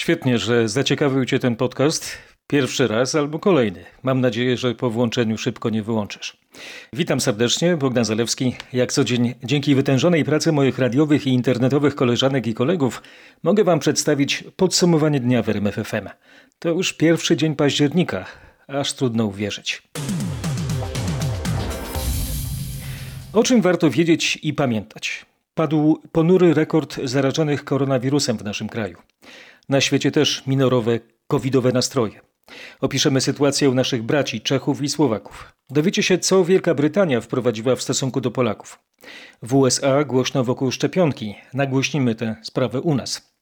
Świetnie, że zaciekawił Cię ten podcast. Pierwszy raz albo kolejny. Mam nadzieję, że po włączeniu szybko nie wyłączysz. Witam serdecznie, Bogdan Zalewski. Jak co dzień, dzięki wytężonej pracy moich radiowych i internetowych koleżanek i kolegów, mogę Wam przedstawić podsumowanie dnia w RMFFM. To już pierwszy dzień października, aż trudno uwierzyć. O czym warto wiedzieć i pamiętać? Padł ponury rekord zarażonych koronawirusem w naszym kraju. Na świecie też minorowe, covidowe nastroje. Opiszemy sytuację u naszych braci Czechów i Słowaków. Dowiecie się, co Wielka Brytania wprowadziła w stosunku do Polaków. W USA głośno wokół szczepionki. Nagłośnimy tę sprawę u nas.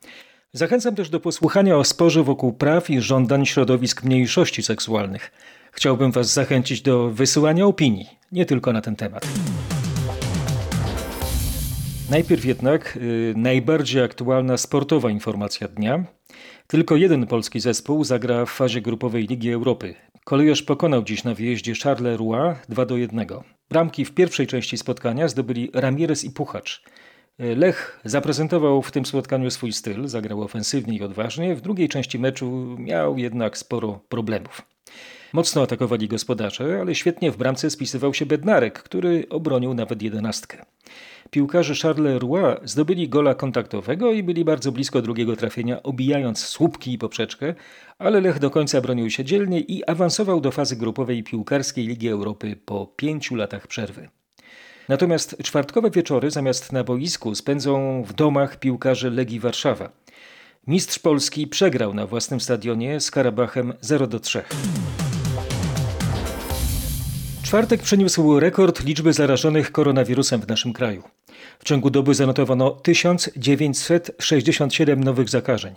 Zachęcam też do posłuchania o sporze wokół praw i żądań środowisk mniejszości seksualnych. Chciałbym Was zachęcić do wysyłania opinii, nie tylko na ten temat. Najpierw jednak y, najbardziej aktualna sportowa informacja dnia. Tylko jeden polski zespół zagra w fazie grupowej Ligi Europy. Kolejarz pokonał dziś na wyjeździe Charleroi 2 do 1. Bramki w pierwszej części spotkania zdobyli Ramirez i Puchacz. Lech zaprezentował w tym spotkaniu swój styl, zagrał ofensywnie i odważnie. W drugiej części meczu miał jednak sporo problemów. Mocno atakowali gospodarze, ale świetnie w bramce spisywał się Bednarek, który obronił nawet jedenastkę. Piłkarze Charleroi zdobyli gola kontaktowego i byli bardzo blisko drugiego trafienia, obijając słupki i poprzeczkę, ale Lech do końca bronił się dzielnie i awansował do fazy grupowej piłkarskiej Ligi Europy po pięciu latach przerwy. Natomiast czwartkowe wieczory zamiast na boisku spędzą w domach piłkarzy Legii Warszawa. Mistrz Polski przegrał na własnym stadionie z Karabachem 0 do 3. Czwartek przyniósł rekord liczby zarażonych koronawirusem w naszym kraju. W ciągu doby zanotowano 1967 nowych zakażeń.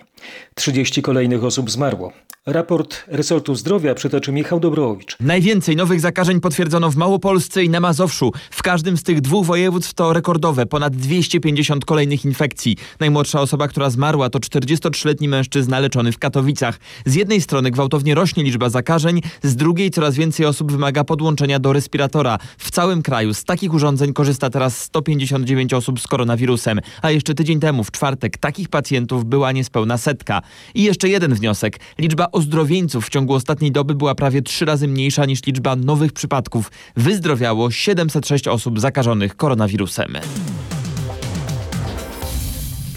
30 kolejnych osób zmarło. Raport resortu zdrowia przytoczy Michał Dobrowicz. Najwięcej nowych zakażeń potwierdzono w Małopolsce i na Mazowszu. W każdym z tych dwóch województw to rekordowe, ponad 250 kolejnych infekcji. Najmłodsza osoba, która zmarła to 43-letni mężczyzna leczony w Katowicach. Z jednej strony gwałtownie rośnie liczba zakażeń, z drugiej coraz więcej osób wymaga podłączenia do respiratora. W całym kraju z takich urządzeń korzysta teraz 159 osób z koronawirusem, a jeszcze tydzień temu, w czwartek, takich pacjentów była niespełna setka. I jeszcze jeden wniosek. Liczba ozdrowieńców w ciągu ostatniej doby była prawie trzy razy mniejsza niż liczba nowych przypadków. Wyzdrowiało 706 osób zakażonych koronawirusem.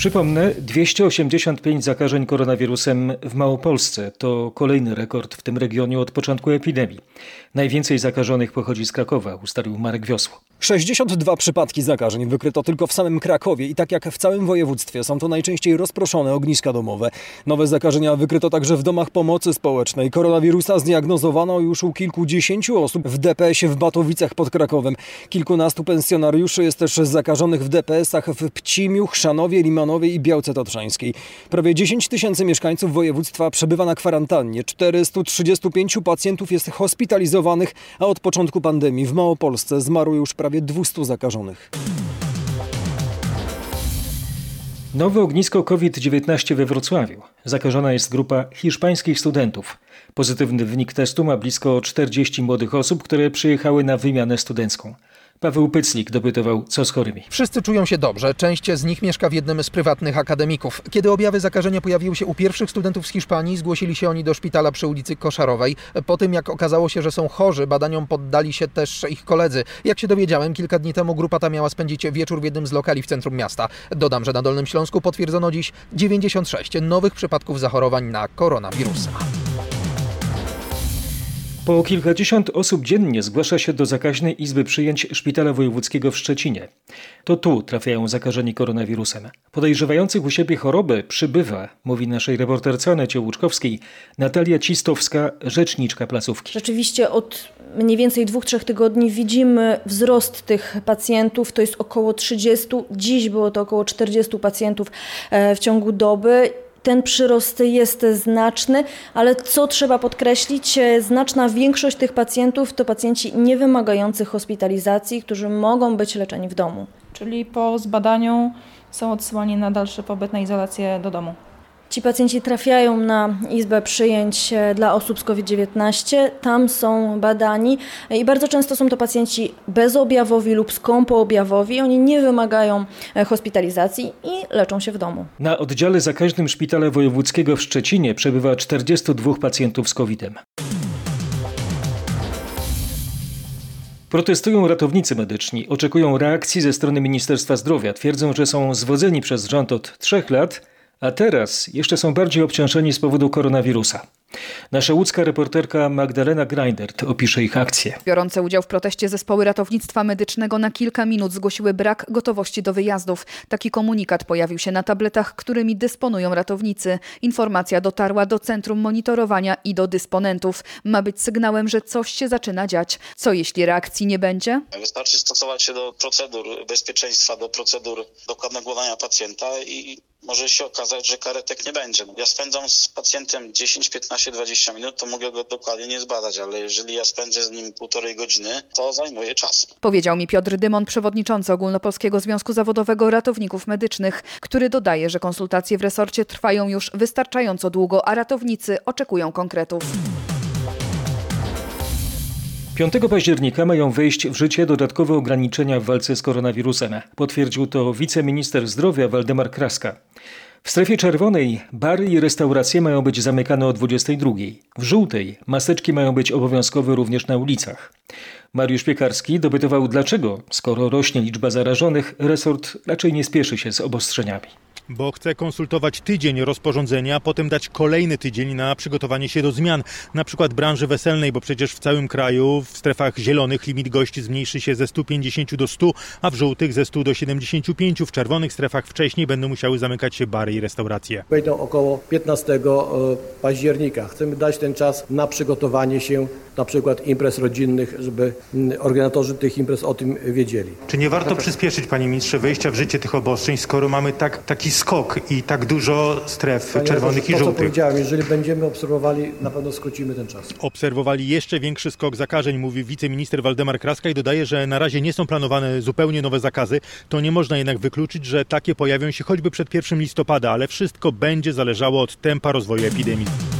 Przypomnę, 285 zakażeń koronawirusem w Małopolsce to kolejny rekord w tym regionie od początku epidemii. Najwięcej zakażonych pochodzi z Krakowa, ustalił Marek Wiosło. 62 przypadki zakażeń wykryto tylko w samym Krakowie i tak jak w całym województwie są to najczęściej rozproszone ogniska domowe. Nowe zakażenia wykryto także w domach pomocy społecznej. Koronawirusa zdiagnozowano już u kilkudziesięciu osób w DPS-ie w Batowicach pod Krakowem. Kilkunastu pensjonariuszy jest też zakażonych w DPS-ach w Pcimiu, Chrzanowie, Limanowie i Białce Tatrzańskiej. Prawie 10 tysięcy mieszkańców województwa przebywa na kwarantannie. 435 pacjentów jest hospitalizowanych, a od początku pandemii w Małopolsce zmarło już prawie 200 zakażonych. Nowe ognisko COVID-19 we Wrocławiu. Zakażona jest grupa hiszpańskich studentów. Pozytywny wynik testu ma blisko 40 młodych osób, które przyjechały na wymianę studencką. Paweł Pyclik dopytywał, co z chorymi. Wszyscy czują się dobrze. Część z nich mieszka w jednym z prywatnych akademików. Kiedy objawy zakażenia pojawiły się u pierwszych studentów z Hiszpanii, zgłosili się oni do szpitala przy ulicy Koszarowej. Po tym, jak okazało się, że są chorzy, badaniom poddali się też ich koledzy. Jak się dowiedziałem, kilka dni temu grupa ta miała spędzić wieczór w jednym z lokali w centrum miasta. Dodam, że na Dolnym Śląsku potwierdzono dziś 96 nowych przypadków zachorowań na koronawirusa. Po kilkadziesiąt osób dziennie zgłasza się do zakaźnej izby przyjęć Szpitala Wojewódzkiego w Szczecinie. To tu trafiają zakażeni koronawirusem. Podejrzewających u siebie chorobę przybywa, mówi naszej reporterce Anecie Łuczkowskiej Natalia Cistowska, rzeczniczka placówki. Rzeczywiście od mniej więcej dwóch, trzech tygodni widzimy wzrost tych pacjentów. To jest około 30, dziś było to około 40 pacjentów w ciągu doby ten przyrost jest znaczny, ale co trzeba podkreślić, znaczna większość tych pacjentów to pacjenci nie wymagający hospitalizacji, którzy mogą być leczeni w domu. Czyli po zbadaniu są odsyłani na dalszy pobyt na izolację do domu. Ci pacjenci trafiają na izbę przyjęć e, dla osób z COVID-19, tam są badani e, i bardzo często są to pacjenci bezobjawowi lub skąpoobjawowi. Oni nie wymagają e, hospitalizacji i leczą się w domu. Na oddziale zakaźnym Szpitala Wojewódzkiego w Szczecinie przebywa 42 pacjentów z COVID-em. Protestują ratownicy medyczni, oczekują reakcji ze strony Ministerstwa Zdrowia. Twierdzą, że są zwodzeni przez rząd od trzech lat, a teraz jeszcze są bardziej obciążeni z powodu koronawirusa. Nasza łódzka reporterka Magdalena Greindert opisze ich akcję. Biorące udział w proteście zespoły ratownictwa medycznego na kilka minut zgłosiły brak gotowości do wyjazdów. Taki komunikat pojawił się na tabletach, którymi dysponują ratownicy. Informacja dotarła do centrum monitorowania i do dysponentów. Ma być sygnałem, że coś się zaczyna dziać. Co jeśli reakcji nie będzie? Wystarczy stosować się do procedur bezpieczeństwa, do procedur dokładnego badania pacjenta i może się okazać, że karetek nie będzie. Ja spędzam z pacjentem 10, 15, 20 minut, to mogę go dokładnie nie zbadać, ale jeżeli ja spędzę z nim półtorej godziny, to zajmuje czas. Powiedział mi Piotr Dymon, przewodniczący Ogólnopolskiego Związku Zawodowego Ratowników Medycznych, który dodaje, że konsultacje w resorcie trwają już wystarczająco długo, a ratownicy oczekują konkretów. 5 października mają wejść w życie dodatkowe ograniczenia w walce z koronawirusem. Potwierdził to wiceminister zdrowia Waldemar Kraska. W strefie czerwonej bary i restauracje mają być zamykane o 22. W żółtej maseczki mają być obowiązkowe również na ulicach. Mariusz Piekarski dopytywał dlaczego, skoro rośnie liczba zarażonych, resort raczej nie spieszy się z obostrzeniami bo chce konsultować tydzień rozporządzenia, a potem dać kolejny tydzień na przygotowanie się do zmian. Na przykład branży weselnej, bo przecież w całym kraju w strefach zielonych limit gości zmniejszy się ze 150 do 100, a w żółtych ze 100 do 75. W czerwonych strefach wcześniej będą musiały zamykać się bary i restauracje. Wejdą około 15 października. Chcemy dać ten czas na przygotowanie się na przykład imprez rodzinnych, żeby organizatorzy tych imprez o tym wiedzieli. Czy nie warto przyspieszyć, panie ministrze, wejścia w życie tych obostrzeń, skoro mamy tak, taki skok i tak dużo stref Panie czerwonych to, i to, co żółtych? powiedziałem, jeżeli będziemy obserwowali, na pewno skrócimy ten czas. Obserwowali jeszcze większy skok zakażeń, mówi wiceminister Waldemar Kraska i dodaje, że na razie nie są planowane zupełnie nowe zakazy. To nie można jednak wykluczyć, że takie pojawią się choćby przed 1 listopada, ale wszystko będzie zależało od tempa rozwoju epidemii.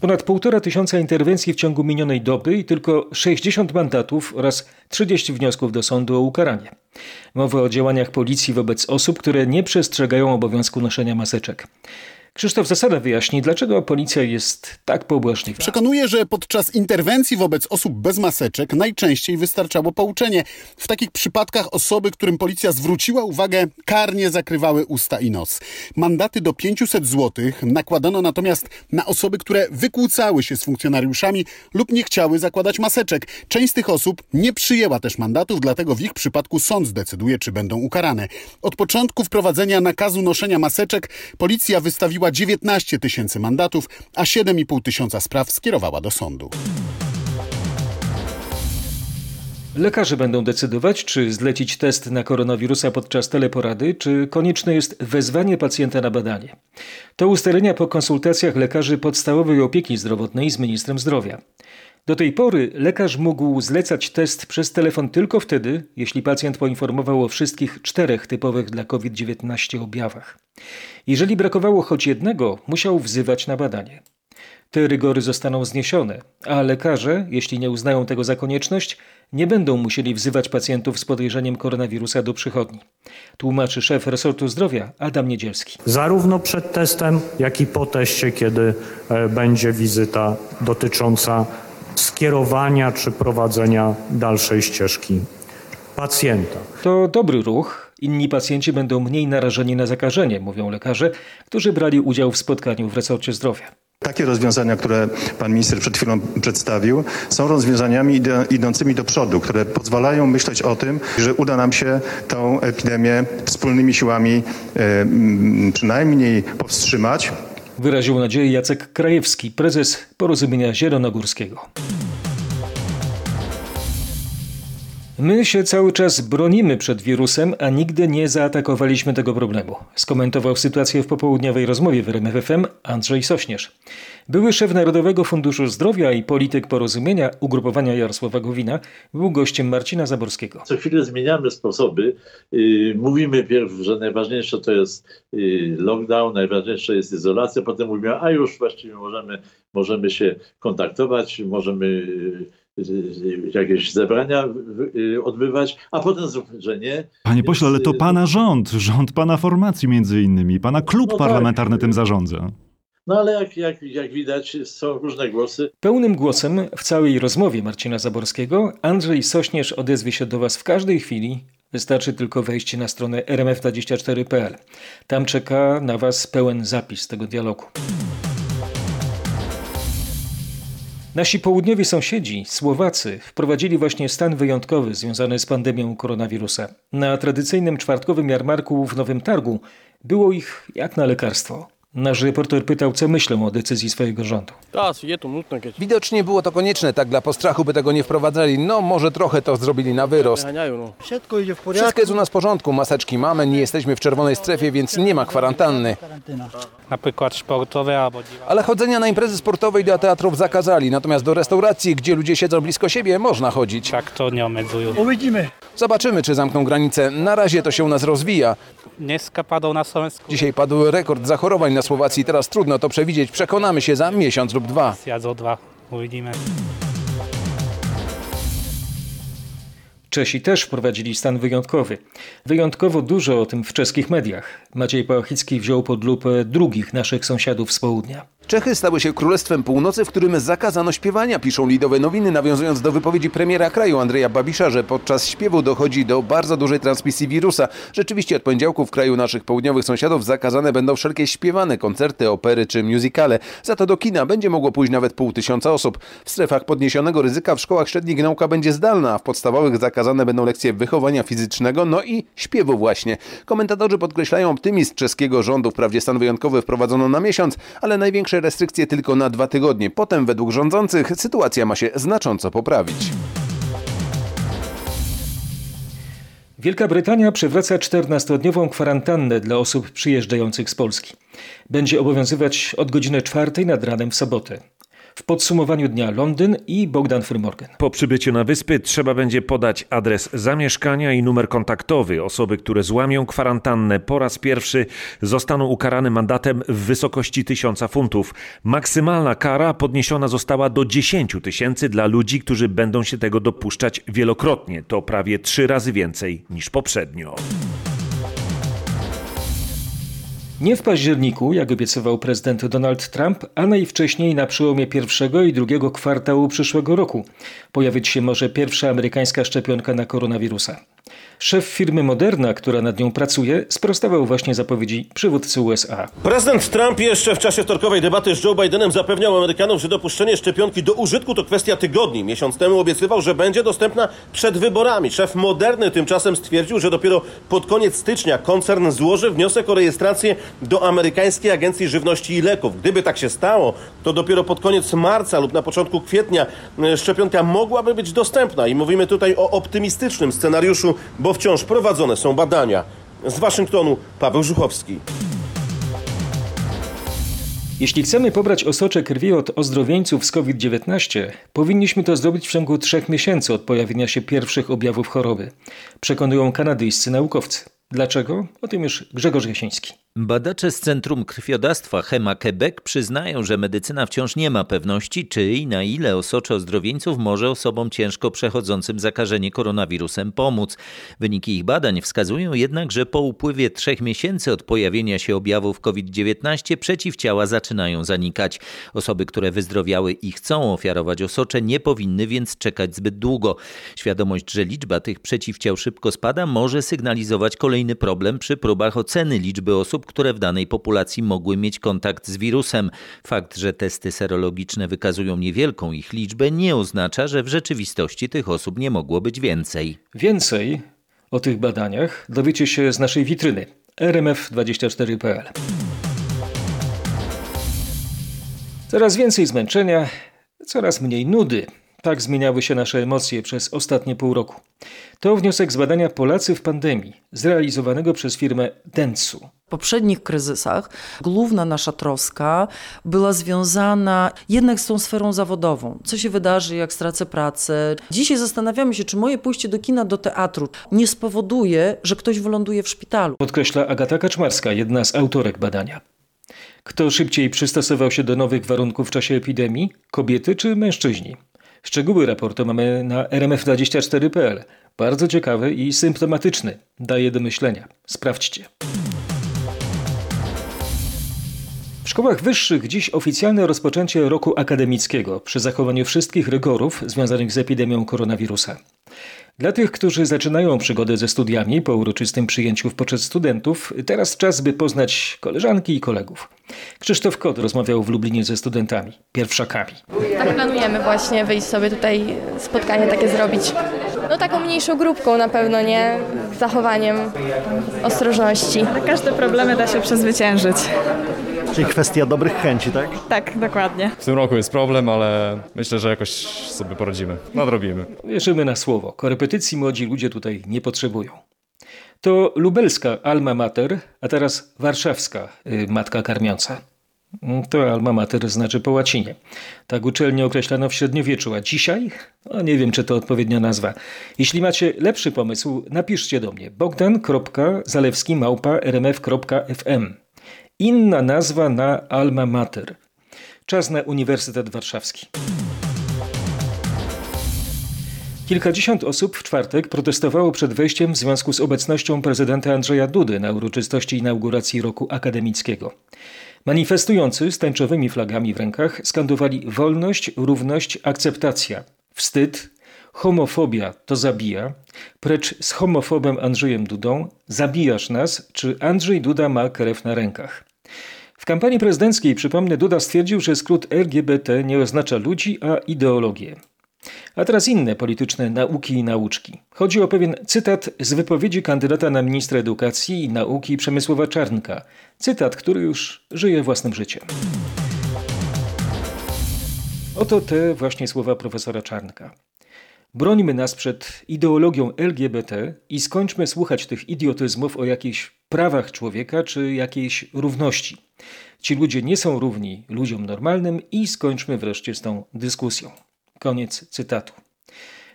Ponad półtora tysiąca interwencji w ciągu minionej doby i tylko 60 mandatów oraz 30 wniosków do sądu o ukaranie. Mowa o działaniach policji wobec osób, które nie przestrzegają obowiązku noszenia maseczek. Krzysztof Zasada wyjaśni, dlaczego policja jest tak pobłażliwa. Przekonuje, że podczas interwencji wobec osób bez maseczek najczęściej wystarczało pouczenie. W takich przypadkach osoby, którym policja zwróciła uwagę, karnie zakrywały usta i nos. Mandaty do 500 zł nakładano natomiast na osoby, które wykłócały się z funkcjonariuszami lub nie chciały zakładać maseczek. Część z tych osób nie przyjęła też mandatów, dlatego w ich przypadku sąd zdecyduje, czy będą ukarane. Od początku wprowadzenia nakazu noszenia maseczek policja wystawiła 19 tysięcy mandatów, a 7,5 tysiąca spraw skierowała do sądu. Lekarze będą decydować, czy zlecić test na koronawirusa podczas teleporady, czy konieczne jest wezwanie pacjenta na badanie. To ustalenia po konsultacjach lekarzy podstawowej opieki zdrowotnej z ministrem zdrowia. Do tej pory lekarz mógł zlecać test przez telefon tylko wtedy, jeśli pacjent poinformował o wszystkich czterech typowych dla COVID-19 objawach. Jeżeli brakowało choć jednego, musiał wzywać na badanie. Te rygory zostaną zniesione, a lekarze, jeśli nie uznają tego za konieczność, nie będą musieli wzywać pacjentów z podejrzeniem koronawirusa do przychodni. Tłumaczy szef resortu zdrowia Adam Niedzielski. Zarówno przed testem, jak i po teście, kiedy e, będzie wizyta dotycząca skierowania czy prowadzenia dalszej ścieżki pacjenta. To dobry ruch. Inni pacjenci będą mniej narażeni na zakażenie, mówią lekarze, którzy brali udział w spotkaniu w resorcie zdrowia. Takie rozwiązania, które pan minister przed chwilą przedstawił, są rozwiązaniami idącymi do przodu, które pozwalają myśleć o tym, że uda nam się tą epidemię wspólnymi siłami e, przynajmniej powstrzymać. Wyraził nadzieję Jacek Krajewski, prezes Porozumienia Zielonogórskiego. My się cały czas bronimy przed wirusem, a nigdy nie zaatakowaliśmy tego problemu. Skomentował sytuację w popołudniowej rozmowie w RMFFM Andrzej Sośnierz. Były szef Narodowego Funduszu Zdrowia i polityk porozumienia ugrupowania Jarosława Gowina był gościem Marcina Zaborskiego. Co chwilę zmieniamy sposoby. Yy, mówimy pierw, że najważniejsze to jest yy, lockdown, najważniejsze jest izolacja, potem mówimy, a już właściwie możemy, możemy się kontaktować, możemy yy, jakieś zebrania odbywać, a potem, że nie. Panie pośle, ale to pana rząd, rząd pana formacji między innymi, pana klub No parlamentarny tak. tym zarządza. No ale jak, jak, jak widać, są różne głosy. Pełnym głosem w całej rozmowie Marcina Zaborskiego Andrzej Sośnierz odezwie się do Was w każdej chwili. Wystarczy tylko wejść na stronę rmf24.pl. Tam czeka na Was pełen zapis tego dialogu. Nasi południowi sąsiedzi, Słowacy, wprowadzili właśnie stan wyjątkowy związany z pandemią koronawirusa. Na tradycyjnym czwartkowym jarmarku w Nowym Targu było ich jak na lekarstwo. Nasz reporter pytał, co myślą o decyzji swojego rządu. Widocznie było to konieczne, tak dla postrachu by tego nie wprowadzali. No może trochę to zrobili na wyrost. Wszystko jest u nas w porządku, maseczki mamy, nie jesteśmy w czerwonej strefie, więc nie ma kwarantanny. Na przykład sportowe albo Ale chodzenia na imprezy sportowe i do teatrów zakazali, natomiast do restauracji, gdzie ludzie siedzą blisko siebie, można chodzić. tak to nie omedują. Zobaczymy, czy zamkną granice. Na razie to się u nas rozwija. Na Dzisiaj padł rekord zachorowań na Słowacji, teraz trudno to przewidzieć. Przekonamy się za miesiąc lub dwa. zjadzą dwa. Uvidíme. Czesi też wprowadzili stan wyjątkowy. Wyjątkowo dużo o tym w czeskich mediach. Maciej Pałachicki wziął pod lupę drugich naszych sąsiadów z południa. Czechy stały się królestwem północy, w którym zakazano śpiewania, piszą Lidowe Nowiny, nawiązując do wypowiedzi premiera kraju Andrzeja Babisza, że podczas śpiewu dochodzi do bardzo dużej transmisji wirusa. Rzeczywiście od poniedziałku w kraju naszych południowych sąsiadów zakazane będą wszelkie śpiewane koncerty, opery czy musicale. Za to do kina będzie mogło pójść nawet pół tysiąca osób. W strefach podniesionego ryzyka w szkołach średnich nauka będzie zdalna, a w podstawowych zakazane będą lekcje wychowania fizycznego, no i śpiewu właśnie. Komentatorzy podkreślają optymizm czeskiego rządu. Wprawdzie stan wyjątkowy wprowadzono na miesiąc, ale największe restrykcje tylko na dwa tygodnie. Potem według rządzących sytuacja ma się znacząco poprawić. Wielka Brytania przywraca 14-dniową kwarantannę dla osób przyjeżdżających z Polski. Będzie obowiązywać od godziny czwartej nad ranem w sobotę. W podsumowaniu dnia Londyn i Bogdan Frymorgan. Po przybyciu na wyspy trzeba będzie podać adres zamieszkania i numer kontaktowy. Osoby, które złamią kwarantannę po raz pierwszy zostaną ukarane mandatem w wysokości 1000 funtów. Maksymalna kara podniesiona została do 10 tysięcy dla ludzi, którzy będą się tego dopuszczać wielokrotnie. To prawie trzy razy więcej niż poprzednio. Nie w październiku, jak obiecywał prezydent Donald Trump, a najwcześniej na przełomie pierwszego i drugiego kwartału przyszłego roku pojawić się może pierwsza amerykańska szczepionka na koronawirusa. Szef firmy Moderna, która nad nią pracuje, sprostował właśnie zapowiedzi przywódcy USA. Prezydent Trump jeszcze w czasie wtorkowej debaty z Joe Bidenem zapewniał Amerykanom, że dopuszczenie szczepionki do użytku to kwestia tygodni. Miesiąc temu obiecywał, że będzie dostępna przed wyborami. Szef Moderny tymczasem stwierdził, że dopiero pod koniec stycznia koncern złoży wniosek o rejestrację do Amerykańskiej Agencji Żywności i Leków. Gdyby tak się stało, to dopiero pod koniec marca lub na początku kwietnia e, szczepionka mogłaby być dostępna. I mówimy tutaj o optymistycznym scenariuszu, bo wciąż prowadzone są badania. Z Waszyngtonu Paweł Żuchowski. Jeśli chcemy pobrać osocze krwi od ozdrowieńców z COVID-19, powinniśmy to zrobić w ciągu trzech miesięcy od pojawienia się pierwszych objawów choroby, przekonują kanadyjscy naukowcy. Dlaczego? O tym już Grzegorz Jasiński. Badacze z Centrum Krwiodawstwa Hema Quebec przyznają, że medycyna wciąż nie ma pewności, czy i na ile osocze ozdrowieńców może osobom ciężko przechodzącym zakażenie koronawirusem pomóc. Wyniki ich badań wskazują jednak, że po upływie trzech miesięcy od pojawienia się objawów COVID-19 przeciwciała zaczynają zanikać. Osoby, które wyzdrowiały i chcą ofiarować osocze, nie powinny więc czekać zbyt długo. Świadomość, że liczba tych przeciwciał szybko spada, może sygnalizować kolejny problem przy próbach oceny liczby osób, które w danej populacji mogły mieć kontakt z wirusem. Fakt, że testy serologiczne wykazują niewielką ich liczbę, nie oznacza, że w rzeczywistości tych osób nie mogło być więcej. Więcej o tych badaniach dowiecie się z naszej witryny rmf24.pl. Coraz więcej zmęczenia, coraz mniej nudy. Tak zmieniały się nasze emocje przez ostatnie pół roku. To wniosek z badania Polacy w pandemii, zrealizowanego przez firmę Dentsu. W poprzednich kryzysach główna nasza troska była związana jednak z tą sferą zawodową. Co się wydarzy, jak stracę pracę? Dzisiaj zastanawiamy się, czy moje pójście do kina, do teatru nie spowoduje, że ktoś wyląduje w szpitalu. Podkreśla Agata Kaczmarska, jedna z autorek badania. Kto szybciej przystosował się do nowych warunków w czasie epidemii? Kobiety czy mężczyźni? Szczegóły raportu mamy na rmf24.pl. Bardzo ciekawy i symptomatyczny. Daje do myślenia. Sprawdźcie. W szkołach wyższych dziś oficjalne rozpoczęcie roku akademickiego przy zachowaniu wszystkich rygorów związanych z epidemią koronawirusa. Dla tych, którzy zaczynają przygodę ze studiami po uroczystym przyjęciu w poczet studentów, teraz czas, by poznać koleżanki i kolegów. Krzysztof Kot rozmawiał w Lublinie ze studentami, pierwszakami. Tak planujemy właśnie wyjść sobie tutaj, spotkanie takie zrobić. No taką mniejszą grupką na pewno, nie? Z zachowaniem ostrożności. Każde problemy da się przezwyciężyć. Czyli kwestia dobrych chęci, tak? Tak, dokładnie. W tym roku jest problem, ale myślę, że jakoś sobie poradzimy. Nadrobimy. Wierzymy na słowo. Korepetycji młodzi ludzie tutaj nie potrzebują. To lubelska alma mater, a teraz warszawska y, matka karmiąca. To alma mater znaczy po łacinie. Tak uczelnię określano w średniowieczu, a dzisiaj? No nie wiem, czy to odpowiednia nazwa. Jeśli macie lepszy pomysł, napiszcie do mnie bogdan.zalewski małpa rmf.fm. Inna nazwa na alma mater. Czas na Uniwersytet Warszawski. Kilkadziesiąt osób w czwartek protestowało przed wejściem w związku z obecnością prezydenta Andrzeja Dudy na uroczystości inauguracji roku akademickiego. Manifestujący z tęczowymi flagami w rękach skandowali wolność, równość, akceptacja, wstyd, homofobia to zabija, precz z homofobem Andrzejem Dudą, zabijasz nas, czy Andrzej Duda ma krew na rękach. W kampanii prezydenckiej, przypomnę, Duda stwierdził, że skrót LGBT nie oznacza ludzi, a ideologię. A teraz inne polityczne nauki i nauczki. Chodzi o pewien cytat z wypowiedzi kandydata na ministra edukacji i nauki Przemysława Czarnka. Cytat, który już żyje własnym życiem. Oto te właśnie słowa profesora Czarnka. Brońmy nas przed ideologią LGBT i skończmy słuchać tych idiotyzmów o jakichś prawach człowieka czy jakiejś równości. Ci ludzie nie są równi ludziom normalnym i skończmy wreszcie z tą dyskusją. Koniec cytatu.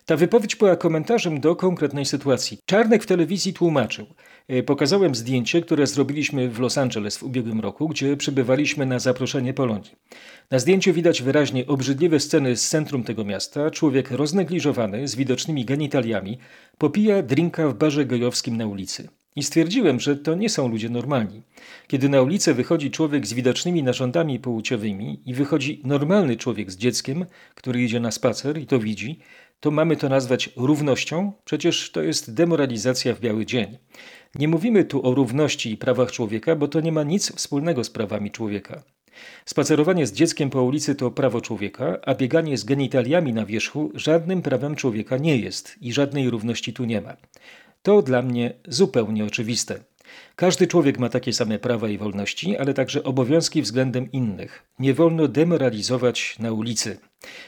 Ta wypowiedź była komentarzem do konkretnej sytuacji. Czarnek w telewizji tłumaczył. E, Pokazałem zdjęcie, które zrobiliśmy w Los Angeles w ubiegłym roku, gdzie przybywaliśmy na zaproszenie Polonii. Na zdjęciu widać wyraźnie obrzydliwe sceny z centrum tego miasta. Człowiek roznegliżowany, z widocznymi genitaliami, popija drinka w barze gejowskim na ulicy. I stwierdziłem, że to nie są ludzie normalni. Kiedy na ulicę wychodzi człowiek z widocznymi narządami płciowymi i wychodzi normalny człowiek z dzieckiem, który idzie na spacer i to widzi, to mamy to nazwać równością? Przecież to jest demoralizacja w biały dzień. Nie mówimy tu o równości i prawach człowieka, bo to nie ma nic wspólnego z prawami człowieka. Spacerowanie z dzieckiem po ulicy to prawo człowieka, a bieganie z genitaliami na wierzchu żadnym prawem człowieka nie jest i żadnej równości tu nie ma. To dla mnie zupełnie oczywiste. Każdy człowiek ma takie same prawa i wolności, ale także obowiązki względem innych. Nie wolno demoralizować na ulicy.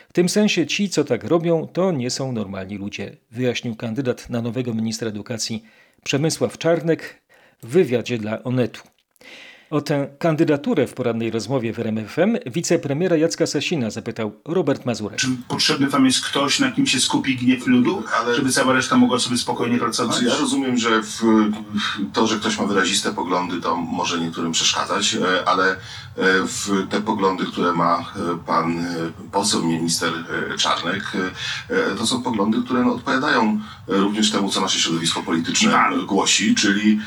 W tym sensie ci, co tak robią, to nie są normalni ludzie, wyjaśnił kandydat na nowego ministra edukacji Przemysław Czarnek w wywiadzie dla Onetu. O tę kandydaturę w porannej rozmowie w RMFM wicepremiera Jacka Sasina zapytał Robert Mazurek. Czy potrzebny wam jest ktoś, na kim się skupi gniew ludu, żeby cała reszta mogła sobie spokojnie pracować? Ja rozumiem, że w, to, że ktoś ma wyraziste poglądy, to może niektórym przeszkadzać, e, ale w te poglądy, które ma e, pan poseł, minister Czarnek, to są poglądy, które no, odpowiadają również temu, co nasze środowisko polityczne głosi, czyli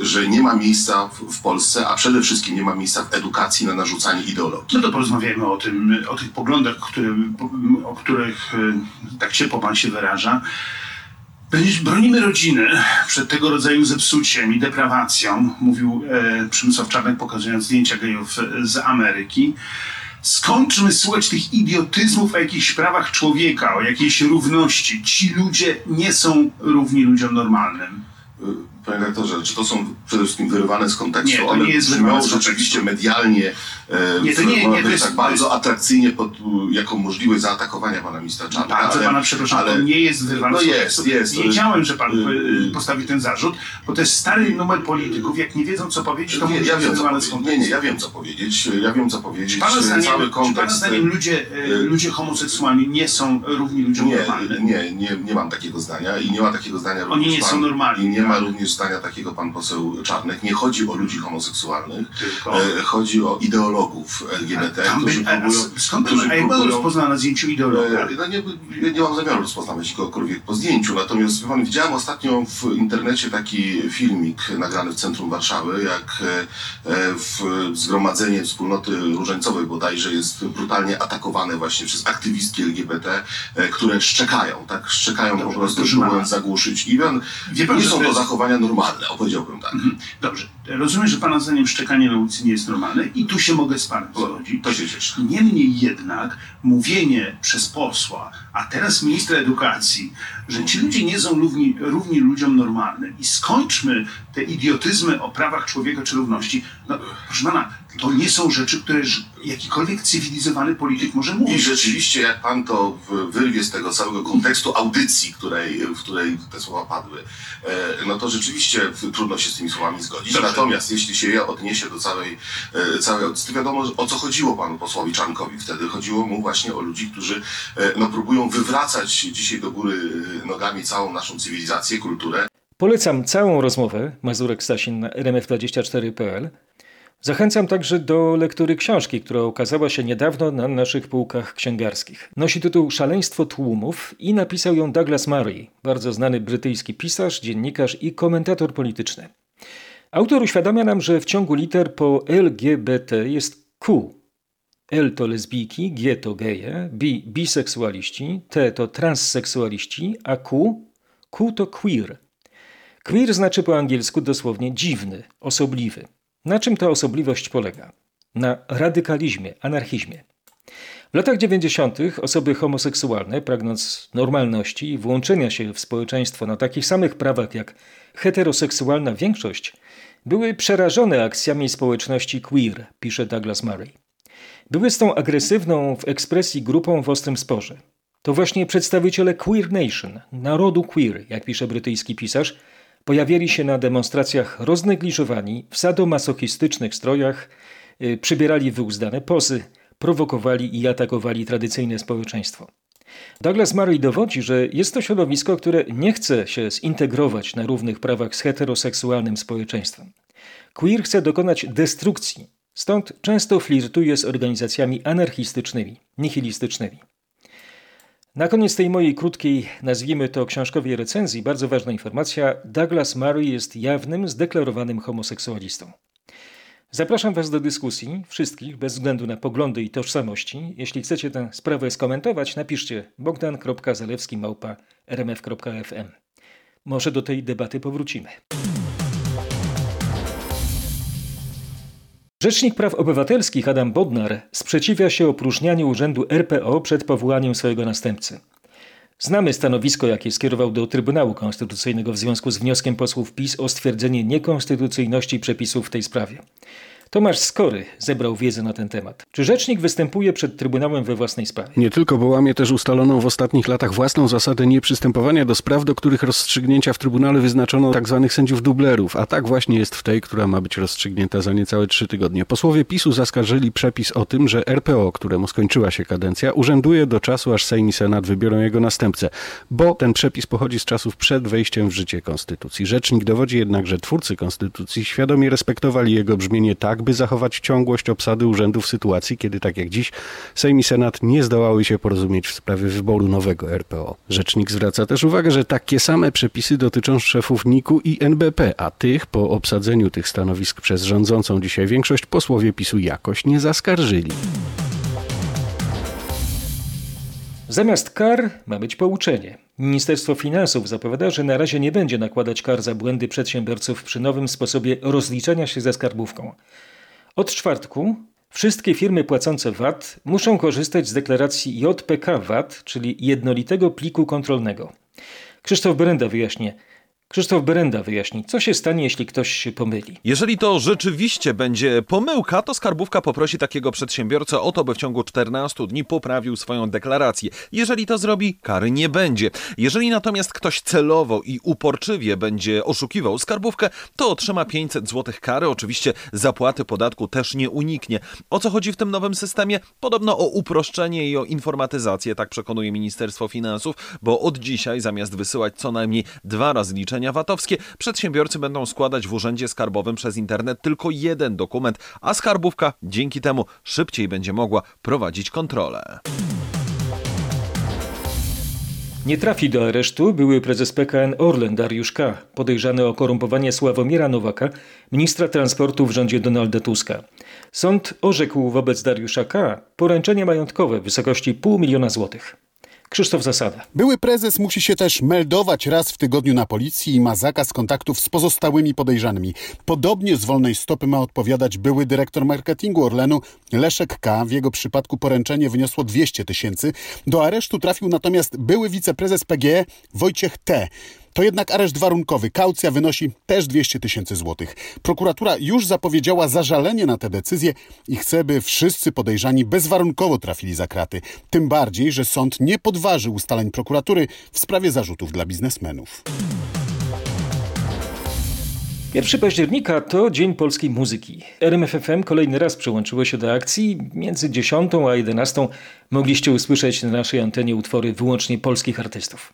że nie ma miejsca w, w Polsce, a przede wszystkim nie ma miejsca w edukacji na narzucanie ideologii. No to porozmawiajmy o tym, o tych poglądach, które, o których tak ciepło pan się wyraża. Bronimy rodziny przed tego rodzaju zepsuciem i deprawacją, mówił e, Przemysław Czarnek, pokazując zdjęcia gejów z Ameryki. Skończmy słuchać tych idiotyzmów o jakichś prawach człowieka, o jakiejś równości. Ci ludzie nie są równi ludziom normalnym. Panie redaktorze, czy to są przede wszystkim wyrywane z kontekstu? Nie, to nie jest brzmią rzeczywiście medialnie, e, Nie, to nie- nie, to jest- tak bardzo jest- atrakcyjnie pod, jako możliwość zaatakowania pana ministra Czarnka. Bardzo pana przepraszam, to nie jest wyrywane No z jest, kontekstu. jest. Wiedziałem, że pan y, postawi ten zarzut, bo to jest stary numer polityków. Jak nie wiedzą, co powiedzieć, to Nie, ja wiem, jest co z kontekstu. Nie, nie, ja wiem co powiedzieć. Ja wiem co powiedzieć. Pana zdaniem, Cały czy pana kontekst. zdaniem ludzie, y, ludzie homoseksualni nie są równi ludziom nie, normalnym? nie, nie, nie mam takiego zdania i nie ma takiego zdania Oni nie pan, są normalni, I nie ma tak? również zdania takiego pan poseł Czarnek. Nie chodzi o ludzi homoseksualnych, Tylko- e, chodzi o ideologów LGBT, Tam którzy by, próbują... skąd którzy a jak próbują- rozpozna na zdjęciu ideologa? E, No nie, nie mam zamiaru rozpoznawać kogokolwiek po zdjęciu, natomiast pan, widziałem ostatnio w internecie taki filmik nagrany w centrum Warszawy, jak e, e, w zgromadzenie wspólnoty różańcowej bodajże jest brutalnie atakowane właśnie przez aktywistki LGBT, e, które szczekają, tak? Szczekają po prostu, próbując zagłuszyć. I Wie pan, nie są to zachowania normalne, opowiedziałbym tak. Dobrze, rozumiem, że pana zdaniem szczekanie na ulicy nie jest normalne i tu się mogę z panem zgodzić. To się cieszę. Niemniej jednak mówienie przez posła, a teraz ministra edukacji, że ci ludzie nie są równi, równi ludziom normalnym i skończmy te idiotyzmy o prawach człowieka czy równości. No, proszę pana, to nie są rzeczy, które jakikolwiek cywilizowany polityk może I mówić. rzeczywiście, jak pan to wyrwie z tego całego kontekstu audycji, której, w której te słowa padły, e, no to rzeczywiście trudno się z tymi słowami zgodzić. Dobrze. Natomiast jeśli się je odniesie do całej, e, całej audycji, to wiadomo, o co chodziło panu posłowi Czarnkowi wtedy. Chodziło mu właśnie o ludzi, którzy e, no, próbują wywracać dzisiaj do góry nogami całą naszą cywilizację, kulturę. Polecam całą rozmowę Mazurek Sasin na rmf24.pl. Zachęcam także do lektury książki, która ukazała się niedawno na naszych półkach księgarskich. Nosi tytuł Szaleństwo tłumów i napisał ją Douglas Murray, bardzo znany brytyjski pisarz, dziennikarz i komentator polityczny. Autor uświadamia nam, że w ciągu liter po LGBT jest Q. L to lesbijki, G to geje, B biseksualiści, T to transseksualiści, a Q, Q to queer. Queer znaczy po angielsku dosłownie dziwny, osobliwy. Na czym ta osobliwość polega? Na radykalizmie, anarchizmie. W latach 90. osoby homoseksualne, pragnąc normalności i włączenia się w społeczeństwo na takich samych prawach jak heteroseksualna większość, były przerażone akcjami społeczności queer, pisze Douglas Murray. Były z tą agresywną w ekspresji grupą w ostrym sporze. To właśnie przedstawiciele Queer Nation, narodu queer, jak pisze brytyjski pisarz, pojawili się na demonstracjach roznegliżowani w sadomasochistycznych strojach, yy, przybierali wyuzdane pozy, prowokowali i atakowali tradycyjne społeczeństwo. Douglas Murray dowodzi, że jest to środowisko, które nie chce się zintegrować na równych prawach z heteroseksualnym społeczeństwem. Queer chce dokonać destrukcji, stąd często flirtuje z organizacjami anarchistycznymi, nihilistycznymi. Na koniec tej mojej krótkiej, nazwijmy to książkowej recenzji, bardzo ważna informacja: Douglas Murray jest jawnym, zdeklarowanym homoseksualistą. Zapraszam Was do dyskusji, wszystkich, bez względu na poglądy i tożsamości. Jeśli chcecie tę sprawę skomentować, napiszcie bogdan.zalewski.rmf.fm. Może do tej debaty powrócimy. Rzecznik Praw Obywatelskich Adam Bodnar sprzeciwia się opróżnianiu Urzędu RPO przed powołaniem swojego następcy. Znamy stanowisko, jakie skierował do Trybunału Konstytucyjnego w związku z wnioskiem posłów PiS o stwierdzenie niekonstytucyjności przepisów w tej sprawie. Tomasz Skory zebrał wiedzę na ten temat. Czy rzecznik występuje przed Trybunałem we własnej sprawie? Nie tylko, bo łamie też ustaloną w ostatnich latach własną zasadę nieprzystępowania do spraw, do których rozstrzygnięcia w Trybunale wyznaczono tzw. sędziów dublerów, a tak właśnie jest w tej, która ma być rozstrzygnięta za niecałe trzy tygodnie. Posłowie PiSu zaskarżyli przepis o tym, że RPO, któremu skończyła się kadencja, urzęduje do czasu, aż Sejm i Senat wybiorą jego następcę, bo ten przepis pochodzi z czasów przed wejściem w życie Konstytucji. Rzecznik dowodzi jednak, że twórcy Konstytucji świadomie respektowali jego brzmienie tak, by zachować ciągłość obsady urzędu w sytuacji, kiedy tak jak dziś Sejm i Senat nie zdołały się porozumieć w sprawie wyboru nowego RPO. Rzecznik zwraca też uwagę, że takie same przepisy dotyczą szefów NIK-u i NBP, a tych po obsadzeniu tych stanowisk przez rządzącą dzisiaj większość posłowie PiSu jakoś nie zaskarżyli. Zamiast kar ma być pouczenie. Ministerstwo Finansów zapowiada, że na razie nie będzie nakładać kar za błędy przedsiębiorców przy nowym sposobie rozliczania się ze skarbówką. Od czwartku wszystkie firmy płacące VAT muszą korzystać z deklaracji JPK VAT, czyli jednolitego pliku kontrolnego. Krzysztof Berenda wyjaśnia, Krzysztof Berenda wyjaśni, co się stanie, jeśli ktoś się pomyli. Jeżeli to rzeczywiście będzie pomyłka, to skarbówka poprosi takiego przedsiębiorcę o to, by w ciągu 14 dni poprawił swoją deklarację. Jeżeli to zrobi, kary nie będzie. Jeżeli natomiast ktoś celowo i uporczywie będzie oszukiwał skarbówkę, to otrzyma 500 zł kary. Oczywiście zapłaty podatku też nie uniknie. O co chodzi w tym nowym systemie? Podobno o uproszczenie i o informatyzację, tak przekonuje Ministerstwo Finansów, bo od dzisiaj zamiast wysyłać co najmniej dwa razy liczenia VAT-owskie, przedsiębiorcy będą składać w urzędzie skarbowym przez internet tylko jeden dokument, a skarbówka dzięki temu szybciej będzie mogła prowadzić kontrolę. Nie trafi do aresztu były prezes PKN Orlen Dariusz K., podejrzany o korumpowanie Sławomira Nowaka, ministra transportu w rządzie Donalda Tuska. Sąd orzekł wobec Dariusza K. poręczenie majątkowe w wysokości pół miliona złotych. Krzysztof Zasada. Były prezes musi się też meldować raz w tygodniu na policji i ma zakaz kontaktów z pozostałymi podejrzanymi. Podobnie z wolnej stopy ma odpowiadać były dyrektor marketingu Orlenu Leszek K. W jego przypadku poręczenie wyniosło 200 tysięcy. Do aresztu trafił natomiast były wiceprezes PGE Wojciech T. To jednak areszt warunkowy. Kaucja wynosi też 200 tysięcy złotych. Prokuratura już zapowiedziała zażalenie na tę decyzję i chce, by wszyscy podejrzani bezwarunkowo trafili za kraty. Tym bardziej, że sąd nie podważył ustaleń prokuratury w sprawie zarzutów dla biznesmenów. 1 października to Dzień Polskiej Muzyki. RMFFM kolejny raz przyłączyło się do akcji. Między 10 a 11 mogliście usłyszeć na naszej antenie utwory wyłącznie polskich artystów.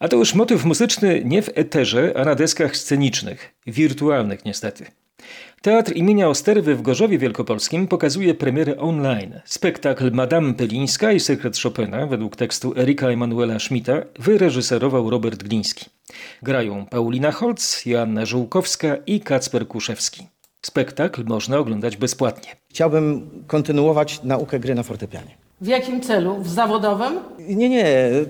A to już motyw muzyczny nie w eterze, a na deskach scenicznych, wirtualnych niestety. Teatr imienia Osterwy w Gorzowie Wielkopolskim pokazuje premierę online. Spektakl Madame Pelińska i Sekret Chopina według tekstu Erika Emanuela Schmidta wyreżyserował Robert Gliński. Grają Paulina Holc, Joanna Żółkowska i Kacper Kuszewski. Spektakl można oglądać bezpłatnie. Chciałbym kontynuować naukę gry na fortepianie. W jakim celu? W zawodowym? Nie, nie,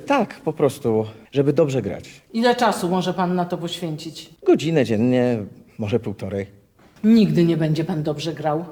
tak po prostu, żeby dobrze grać. Ile czasu może pan na to poświęcić? Godzinę dziennie, może półtorej. Nigdy nie będzie pan dobrze grał.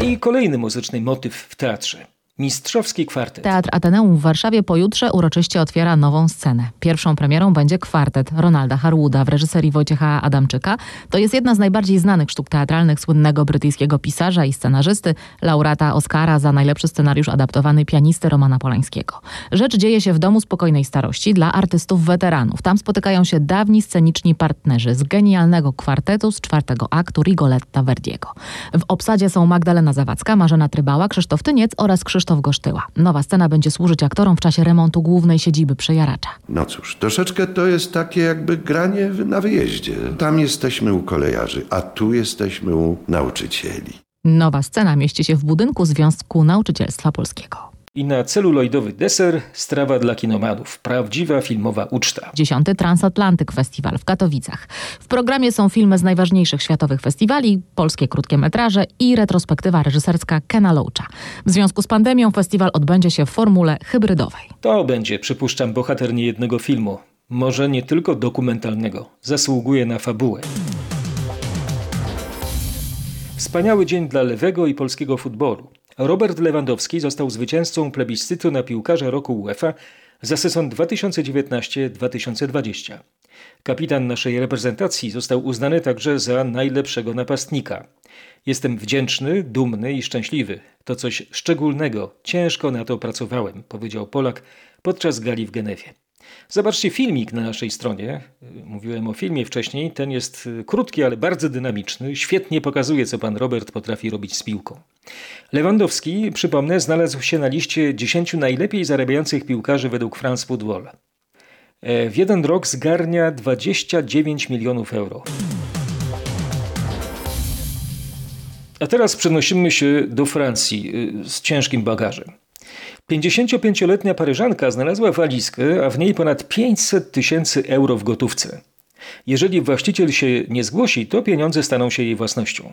I kolejny muzyczny motyw w teatrze. Mistrzowski kwartet. Teatr Ateneum w Warszawie pojutrze uroczyście otwiera nową scenę. Pierwszą premierą będzie kwartet Ronalda Harwooda w reżyserii Wojciecha Adamczyka. To jest jedna z najbardziej znanych sztuk teatralnych słynnego brytyjskiego pisarza i scenarzysty, laureata Oscara za najlepszy scenariusz adaptowany pianisty Romana Polańskiego. Rzecz dzieje się w Domu Spokojnej Starości dla artystów weteranów. Tam spotykają się dawni sceniczni partnerzy z genialnego kwartetu z czwartego aktu Rigoletta Verdiego. W obsadzie są Magdalena Zawadzka, Marzena Trybała, Krzysztof Tyniec oraz Krzysztof Gosztyła. Nowa scena będzie służyć aktorom w czasie remontu głównej siedziby Przejaracza. No cóż, troszeczkę to jest takie jakby granie na wyjeździe. Tam jesteśmy u kolejarzy, a tu jesteśmy u nauczycieli. Nowa scena mieści się w budynku Związku Nauczycielstwa Polskiego. I na celuloidowy deser strawa dla kinomanów. Prawdziwa filmowa uczta. Dziesiąty Transatlantyk Festiwal w Katowicach. W programie są filmy z najważniejszych światowych festiwali, polskie krótkie metraże i retrospektywa reżyserska Kena Loacha. W związku z pandemią festiwal odbędzie się w formule hybrydowej. To będzie, przypuszczam, bohater niejednego filmu. Może nie tylko dokumentalnego. Zasługuje na fabułę. Wspaniały dzień dla lewego i polskiego futbolu. Robert Lewandowski został zwycięzcą plebiscytu na piłkarza roku UEFA za sezon 2019-2020. Kapitan naszej reprezentacji został uznany także za najlepszego napastnika. Jestem wdzięczny, dumny i szczęśliwy. To coś szczególnego. Ciężko na to pracowałem, powiedział Polak podczas gali w Genewie. Zobaczcie filmik na naszej stronie. Mówiłem o filmie wcześniej. Ten jest krótki, ale bardzo dynamiczny. Świetnie pokazuje, co pan Robert potrafi robić z piłką. Lewandowski, przypomnę, znalazł się na liście 10 najlepiej zarabiających piłkarzy według France Football. W jeden rok zgarnia 29 milionów euro. A teraz przenosimy się do Francji z ciężkim bagażem. 55-letnia Paryżanka znalazła walizkę, a w niej ponad 500 tysięcy euro w gotówce. Jeżeli właściciel się nie zgłosi, to pieniądze staną się jej własnością.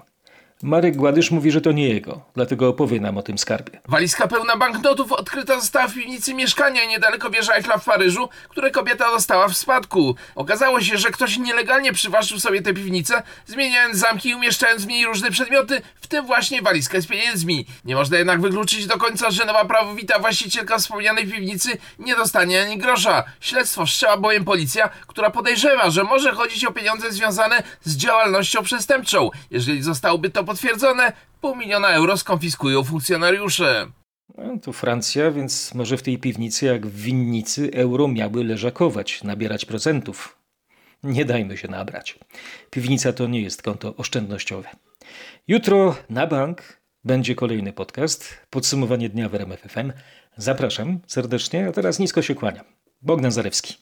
Marek Gładysz mówi, że to nie jego, dlatego opowie nam o tym skarbie. Walizka pełna banknotów odkryta została w piwnicy mieszkania niedaleko wieży Eiffla w Paryżu, które kobieta dostała w spadku. Okazało się, że ktoś nielegalnie przywłaszczył sobie tę piwnicę, zmieniając zamki i umieszczając w niej różne przedmioty, w tym właśnie walizkę z pieniędzmi. Nie można jednak wykluczyć do końca, że nowa prawowita właścicielka wspomnianej piwnicy nie dostanie ani grosza. Śledztwo wszczęła bowiem policja, która podejrzewa, że może chodzić o pieniądze związane z działalnością przestępczą. Jeżeli zostałoby to potwierdzone, pół miliona euro skonfiskują funkcjonariusze. No, to Francja, więc może w tej piwnicy, jak w winnicy, euro miały leżakować, nabierać procentów. Nie dajmy się nabrać. Piwnica to nie jest konto oszczędnościowe. Jutro na bank będzie kolejny podcast, podsumowanie dnia w RMF FM. Zapraszam serdecznie, a teraz nisko się kłaniam. Bogdan Zarewski.